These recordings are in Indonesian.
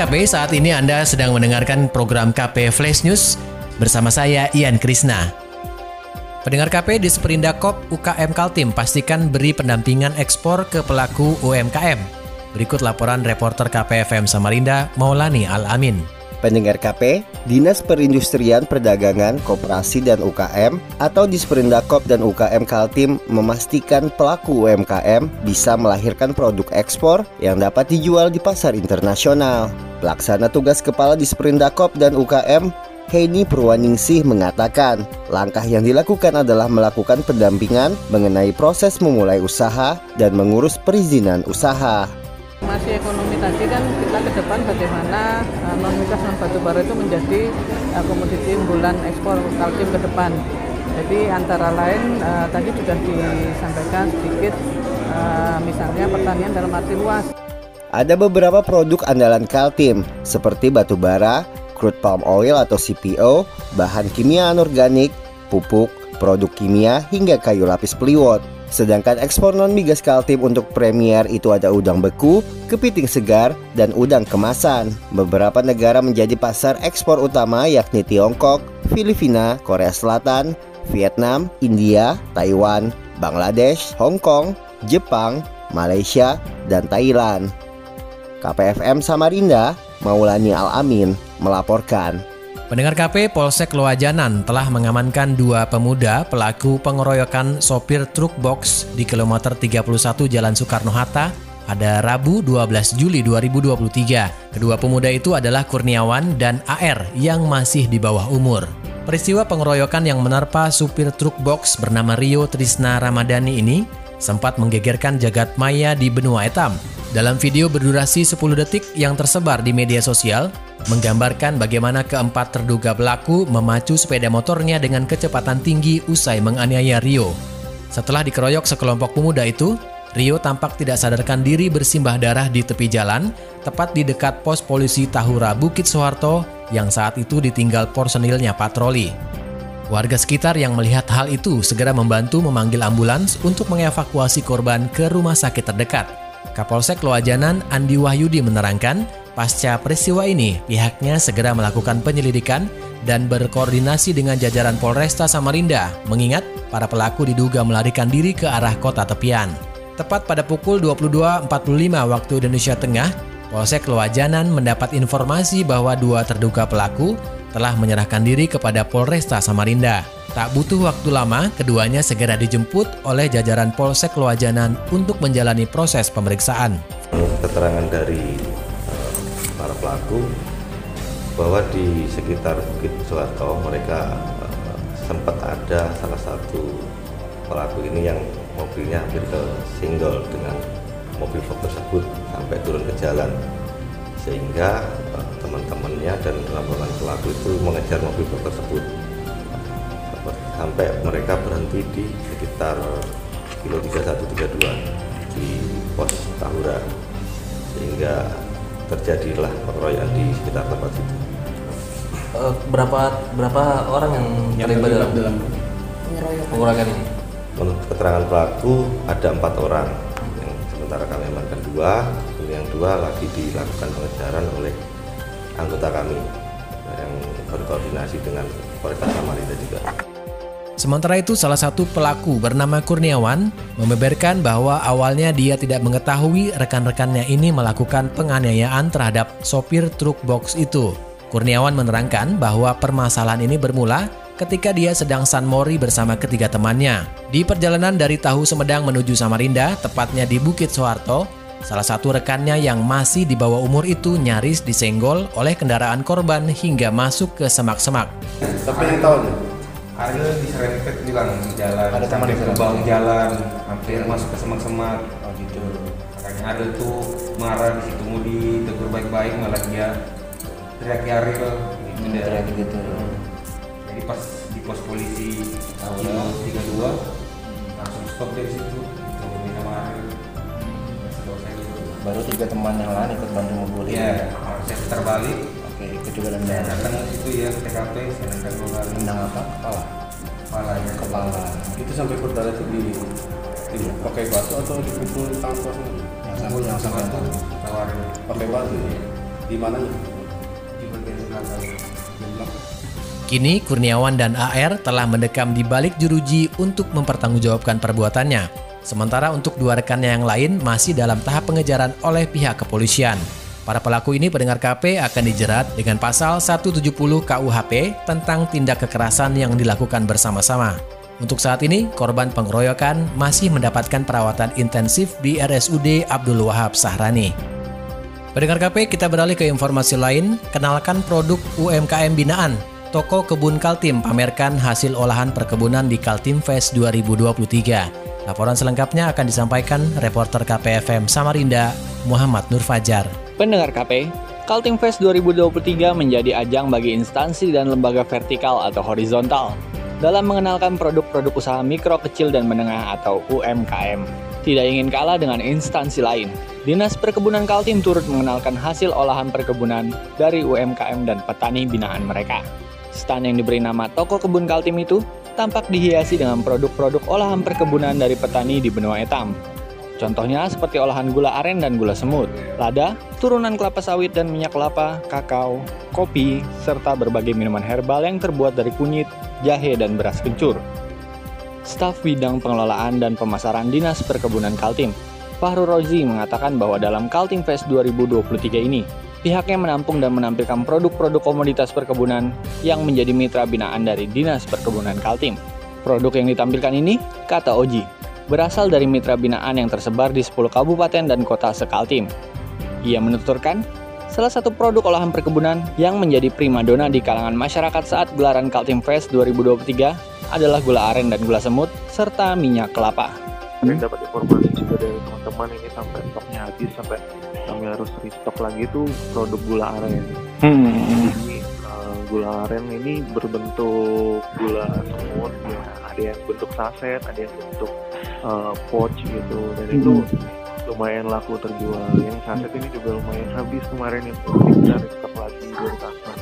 KP, saat ini Anda sedang mendengarkan program KP Flash News bersama saya Ian Krisna. Pendengar KP di Seperindakop UKM Kaltim pastikan beri pendampingan ekspor ke pelaku UMKM. Berikut laporan reporter KPFM Samarinda Maulani Al-Amin. Pendengar KP, Dinas Perindustrian Perdagangan, Koperasi dan UKM atau Disperindakop dan UKM Kaltim memastikan pelaku UMKM bisa melahirkan produk ekspor yang dapat dijual di pasar internasional. Pelaksana tugas Kepala Disperindakop dan UKM Heini Purwaningsih mengatakan, langkah yang dilakukan adalah melakukan pendampingan mengenai proses memulai usaha dan mengurus perizinan usaha. Ke depan bagaimana uh, non migas non batu bara itu menjadi uh, komoditi unggulan ekspor Kaltim ke depan. Jadi antara lain uh, tadi sudah disampaikan sedikit uh, misalnya pertanian dalam arti luas. Ada beberapa produk andalan Kaltim seperti batu bara, crude palm oil atau CPO, bahan kimia anorganik, pupuk, produk kimia hingga kayu lapis peliwot. Sedangkan ekspor non migas Kaltim untuk premier itu ada udang beku, kepiting segar, dan udang kemasan. Beberapa negara menjadi pasar ekspor utama yakni Tiongkok, Filipina, Korea Selatan, Vietnam, India, Taiwan, Bangladesh, Hong Kong, Jepang, Malaysia, dan Thailand. KPFM Samarinda, Maulani Al-Amin, melaporkan. Pendengar KP Polsek Loajanan telah mengamankan dua pemuda pelaku pengeroyokan sopir truk box di kilometer 31 Jalan Soekarno-Hatta pada Rabu 12 Juli 2023. Kedua pemuda itu adalah Kurniawan dan AR yang masih di bawah umur. Peristiwa pengeroyokan yang menerpa supir truk box bernama Rio Trisna Ramadhani ini sempat menggegerkan jagat maya di benua etam. Dalam video berdurasi 10 detik yang tersebar di media sosial, menggambarkan bagaimana keempat terduga pelaku memacu sepeda motornya dengan kecepatan tinggi usai menganiaya Rio. Setelah dikeroyok sekelompok pemuda itu, Rio tampak tidak sadarkan diri bersimbah darah di tepi jalan, tepat di dekat pos polisi Tahura Bukit Soeharto yang saat itu ditinggal personilnya patroli. Warga sekitar yang melihat hal itu segera membantu memanggil ambulans untuk mengevakuasi korban ke rumah sakit terdekat. Kapolsek Loajanan Andi Wahyudi menerangkan, Pasca peristiwa ini, pihaknya segera melakukan penyelidikan dan berkoordinasi dengan jajaran Polresta Samarinda, mengingat para pelaku diduga melarikan diri ke arah kota tepian. Tepat pada pukul 22.45 waktu Indonesia Tengah, Polsek Loajanan mendapat informasi bahwa dua terduga pelaku telah menyerahkan diri kepada Polresta Samarinda. Tak butuh waktu lama, keduanya segera dijemput oleh jajaran Polsek Loajanan untuk menjalani proses pemeriksaan. Keterangan dari pelaku bahwa di sekitar Bukit Soeharto mereka uh, sempat ada salah satu pelaku ini yang mobilnya hampir ke single dengan mobil Ford tersebut sampai turun ke jalan. Sehingga uh, teman-temannya dan rombongan pelaku itu mengejar mobil Ford tersebut. Sampai mereka berhenti di sekitar kilo 3132 di pos Tahura. Sehingga terjadilah pengeroyokan di sekitar tempat itu. Uh, berapa berapa orang yang, yang terlibat dalam, dalam pengeroyokan ini? Menurut keterangan pelaku ada empat orang, yang sementara kami amankan dua, yang dua lagi dilakukan pengejaran oleh anggota kami yang berkoordinasi dengan Polresta Samarinda juga. Sementara itu, salah satu pelaku bernama Kurniawan membeberkan bahwa awalnya dia tidak mengetahui rekan-rekannya ini melakukan penganiayaan terhadap sopir truk box itu. Kurniawan menerangkan bahwa permasalahan ini bermula ketika dia sedang San Mori bersama ketiga temannya. Di perjalanan dari Tahu Semedang menuju Samarinda, tepatnya di Bukit Soeharto, salah satu rekannya yang masih di bawah umur itu nyaris disenggol oleh kendaraan korban hingga masuk ke semak-semak. Tapi nih, Ariel diserempet bilang di jalan ada sampai ke bawah jalan hampir masuk ke semak-semak. Oh gitu. Makanya Ariel tuh marah di situ mau ditegur baik-baik malah dia teriak yari ke gitu. Dia. teriak gitu. Jadi pas di pos polisi Cino 32 langsung stop dari situ. Itu minta maaf selesai itu Baru tiga teman yang lain ikut bantu membuli. ya saya putar balik Oke, ikut juga dendam. datang ke situ ya ke TKP dua kali Tendang apa? Kepala. kepalanya Kepala. itu sampai berdarah itu di, di pakai batu atau dipukul tangan kosong Yang sampai yang sampai satu tawarin pakai batu ya di mananya di bagian belakang Kini Kurniawan dan AR telah mendekam di balik jeruji untuk mempertanggungjawabkan perbuatannya. Sementara untuk dua rekannya yang lain masih dalam tahap pengejaran oleh pihak kepolisian. Para pelaku ini pendengar KP akan dijerat dengan pasal 170 KUHP tentang tindak kekerasan yang dilakukan bersama-sama. Untuk saat ini, korban pengeroyokan masih mendapatkan perawatan intensif di RSUD Abdul Wahab Sahrani. Pendengar KP, kita beralih ke informasi lain. Kenalkan produk UMKM binaan. Toko Kebun Kaltim pamerkan hasil olahan perkebunan di Kaltim Fest 2023. Laporan selengkapnya akan disampaikan reporter KPFM Samarinda, Muhammad Nur Fajar. Pendengar KP, Kaltim Fest 2023 menjadi ajang bagi instansi dan lembaga vertikal atau horizontal dalam mengenalkan produk-produk usaha mikro, kecil, dan menengah atau UMKM. Tidak ingin kalah dengan instansi lain, Dinas Perkebunan Kaltim turut mengenalkan hasil olahan perkebunan dari UMKM dan petani binaan mereka. Stand yang diberi nama Toko Kebun Kaltim itu tampak dihiasi dengan produk-produk olahan perkebunan dari petani di benua etam, Contohnya seperti olahan gula aren dan gula semut, lada, turunan kelapa sawit dan minyak kelapa, kakao, kopi, serta berbagai minuman herbal yang terbuat dari kunyit, jahe, dan beras kencur. Staf Bidang Pengelolaan dan Pemasaran Dinas Perkebunan Kaltim, Fahru Rozi mengatakan bahwa dalam Kaltim Fest 2023 ini, pihaknya menampung dan menampilkan produk-produk komoditas perkebunan yang menjadi mitra binaan dari Dinas Perkebunan Kaltim. Produk yang ditampilkan ini, kata Oji, berasal dari mitra binaan yang tersebar di 10 kabupaten dan kota sekaltim. Ia menuturkan, salah satu produk olahan perkebunan yang menjadi primadona di kalangan masyarakat saat gelaran Kaltim Fest 2023 adalah gula aren dan gula semut, serta minyak kelapa. kami dapat informasi juga dari teman-teman ini sampai stoknya habis sampai kami harus restock lagi tuh produk gula aren. Jadi uh, gula aren ini berbentuk gula semut ya ada yang bentuk saset, ada yang bentuk uh, pouch gitu dan itu lumayan laku terjual. Yang saset ini juga lumayan habis kemarin itu kita restock lagi dari kasar.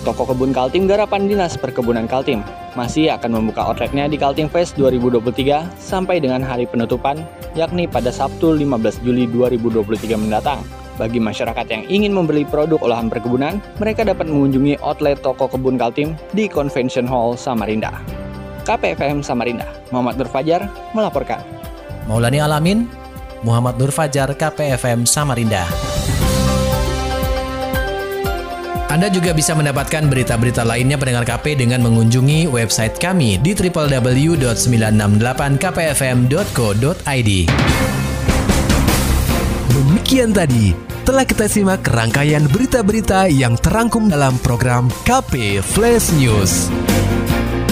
Toko Kebun Kaltim Garapan Dinas Perkebunan Kaltim masih akan membuka outletnya di Kaltim Fest 2023 sampai dengan hari penutupan, yakni pada Sabtu 15 Juli 2023 mendatang. Bagi masyarakat yang ingin membeli produk olahan perkebunan, mereka dapat mengunjungi outlet Toko Kebun Kaltim di Convention Hall Samarinda. KPFM Samarinda, Muhammad Nur Fajar melaporkan. Maulani Alamin, Muhammad Nur Fajar, KPFM Samarinda. Anda juga bisa mendapatkan berita-berita lainnya pendengar KP dengan mengunjungi website kami di www.968kpfm.co.id. Demikian tadi telah kita simak rangkaian berita-berita yang terangkum dalam program KP Flash News.